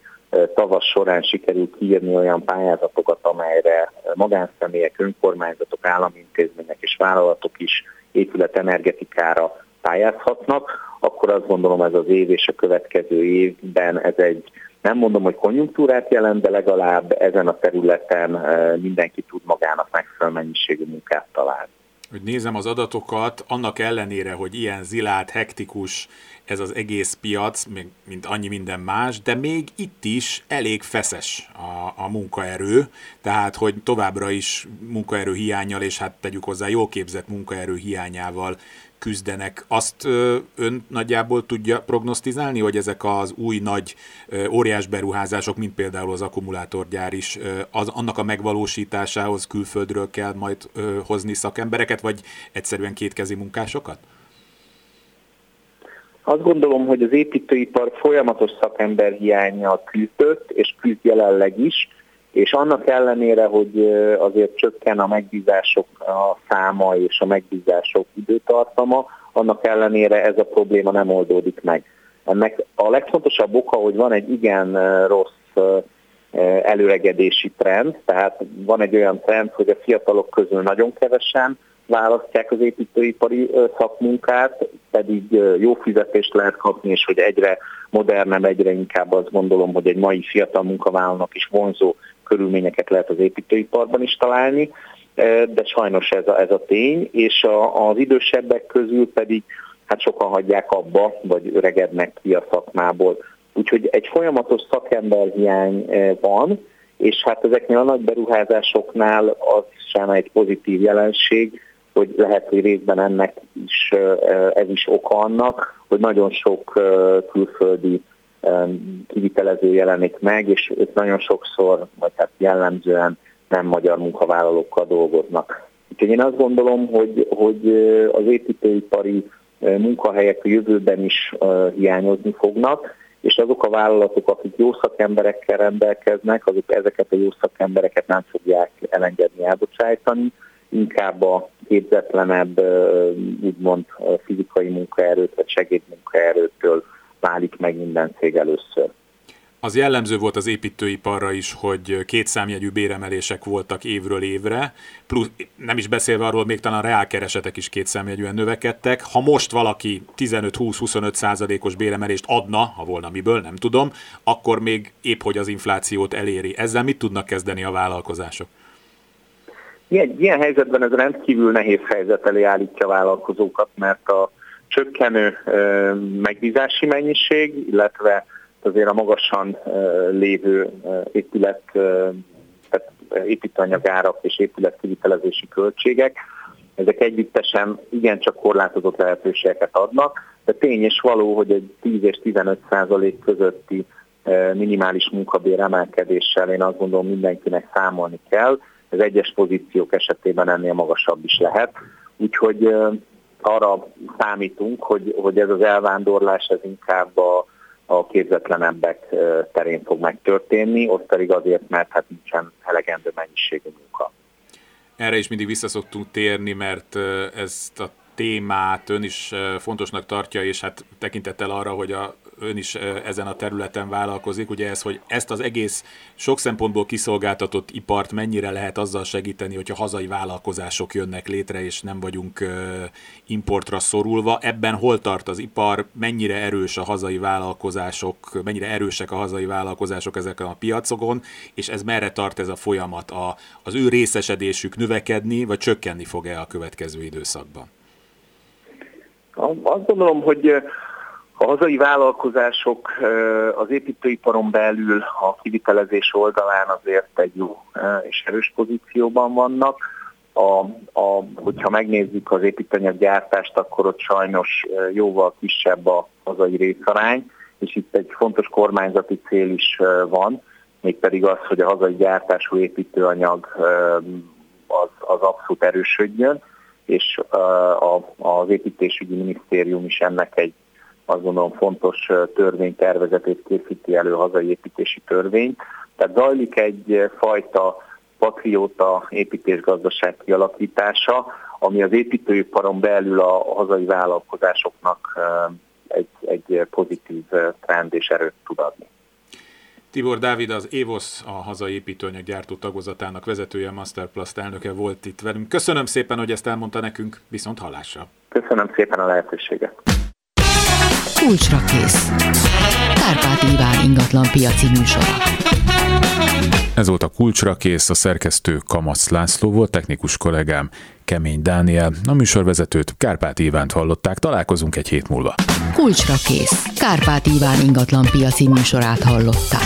tavasz során sikerül kiírni olyan pályázatokat, amelyre magánszemélyek, önkormányzatok, állami intézmények és vállalatok is épületenergetikára pályázhatnak, akkor azt gondolom ez az év és a következő évben ez egy nem mondom, hogy konjunktúrát jelent, de legalább ezen a területen eh, mindenki tud magának megfelelő mennyiségű munkát találni. Hogy nézem az adatokat, annak ellenére, hogy ilyen zilát, hektikus ez az egész piac, mint annyi minden más, de még itt is elég feszes a, a munkaerő, tehát hogy továbbra is munkaerő hiányjal, és hát tegyük hozzá jól képzett munkaerő hiányával küzdenek. Azt ön nagyjából tudja prognosztizálni, hogy ezek az új nagy óriás beruházások, mint például az akkumulátorgyár is, az, annak a megvalósításához külföldről kell majd hozni szakembereket, vagy egyszerűen kétkezi munkásokat? Azt gondolom, hogy az építőipar folyamatos szakember hiánya küzdött, és küzd jelenleg is, és annak ellenére, hogy azért csökken a megbízások a száma és a megbízások időtartama, annak ellenére ez a probléma nem oldódik meg. Ennek a legfontosabb oka, hogy van egy igen rossz előregedési trend, tehát van egy olyan trend, hogy a fiatalok közül nagyon kevesen választják az építőipari szakmunkát, pedig jó fizetést lehet kapni, és hogy egyre modernebb, egyre inkább azt gondolom, hogy egy mai fiatal munkavállalónak is vonzó körülményeket lehet az építőiparban is találni, de sajnos ez a, ez a tény, és a, az idősebbek közül pedig hát sokan hagyják abba, vagy öregednek ki a szakmából. Úgyhogy egy folyamatos szakemberhiány van, és hát ezeknél a nagy beruházásoknál az sem egy pozitív jelenség, hogy lehet, hogy részben ennek is, ez is oka annak, hogy nagyon sok külföldi kivitelező jelenik meg, és ők nagyon sokszor, vagy hát jellemzően nem magyar munkavállalókkal dolgoznak. Úgyhogy én azt gondolom, hogy, hogy az építőipari munkahelyek a jövőben is hiányozni fognak, és azok a vállalatok, akik jó szakemberekkel rendelkeznek, azok ezeket a jó szakembereket nem fogják elengedni elbocsájtani, inkább a képzetlenebb, úgymond fizikai munkaerőt vagy segédmunkaerőtől válik meg minden cég először. Az jellemző volt az építőiparra is, hogy kétszámjegyű béremelések voltak évről évre, plusz nem is beszélve arról, még talán reálkeresetek is kétszámjegyűen növekedtek. Ha most valaki 15-20-25 százalékos béremelést adna, ha volna miből, nem tudom, akkor még épp hogy az inflációt eléri. Ezzel mit tudnak kezdeni a vállalkozások? Ilyen, ilyen helyzetben ez rendkívül nehéz helyzet elé állítja a vállalkozókat, mert a csökkenő megbízási mennyiség, illetve azért a magasan lévő épület, tehát építőanyagárak és épületkivitelezési költségek, ezek együttesen igencsak korlátozott lehetőségeket adnak, de tény és való, hogy egy 10 és 15 százalék közötti minimális munkabér emelkedéssel én azt gondolom mindenkinek számolni kell, ez egyes pozíciók esetében ennél magasabb is lehet. Úgyhogy arra számítunk, hogy, hogy ez az elvándorlás ez inkább a, a képzetlenebbek terén fog megtörténni, ott pedig azért, mert hát nincsen elegendő mennyiségű munka. Erre is mindig visszaszoktunk térni, mert ezt a témát ön is fontosnak tartja, és hát tekintettel arra, hogy a ön is ezen a területen vállalkozik, ugye ez, hogy ezt az egész sok szempontból kiszolgáltatott ipart mennyire lehet azzal segíteni, hogyha hazai vállalkozások jönnek létre, és nem vagyunk importra szorulva. Ebben hol tart az ipar, mennyire erős a hazai vállalkozások, mennyire erősek a hazai vállalkozások ezeken a piacokon, és ez merre tart ez a folyamat? A, az ő részesedésük növekedni, vagy csökkenni fog-e a következő időszakban? Azt gondolom, hogy a hazai vállalkozások az építőiparon belül a kivitelezés oldalán azért egy jó és erős pozícióban vannak. A, a, hogyha megnézzük az építőanyaggyártást, akkor ott sajnos jóval kisebb a hazai részarány, és itt egy fontos kormányzati cél is van, mégpedig az, hogy a hazai gyártású építőanyag az, az abszolút erősödjön, és az építésügyi minisztérium is ennek egy azt gondolom fontos törvénytervezetét készíti elő hazai építési törvény. Tehát zajlik egy fajta patrióta építésgazdaság kialakítása, ami az építőiparon belül a hazai vállalkozásoknak egy, egy pozitív trend és erőt tud adni. Tibor Dávid, az EVOS, a hazai építőanyaggyártó tagozatának vezetője, Masterplast elnöke volt itt velünk. Köszönöm szépen, hogy ezt elmondta nekünk, viszont hallásra. Köszönöm szépen a lehetőséget. Kulcsra kész. Kárpát Iván ingatlan piaci műsora. Ez volt a Kulcsra kész, a szerkesztő Kamasz László volt, technikus kollégám Kemény Dániel, a műsorvezetőt Kárpát Ivánt hallották, találkozunk egy hét múlva. Kulcsra kész. Kárpát Iván ingatlan piaci műsorát hallották.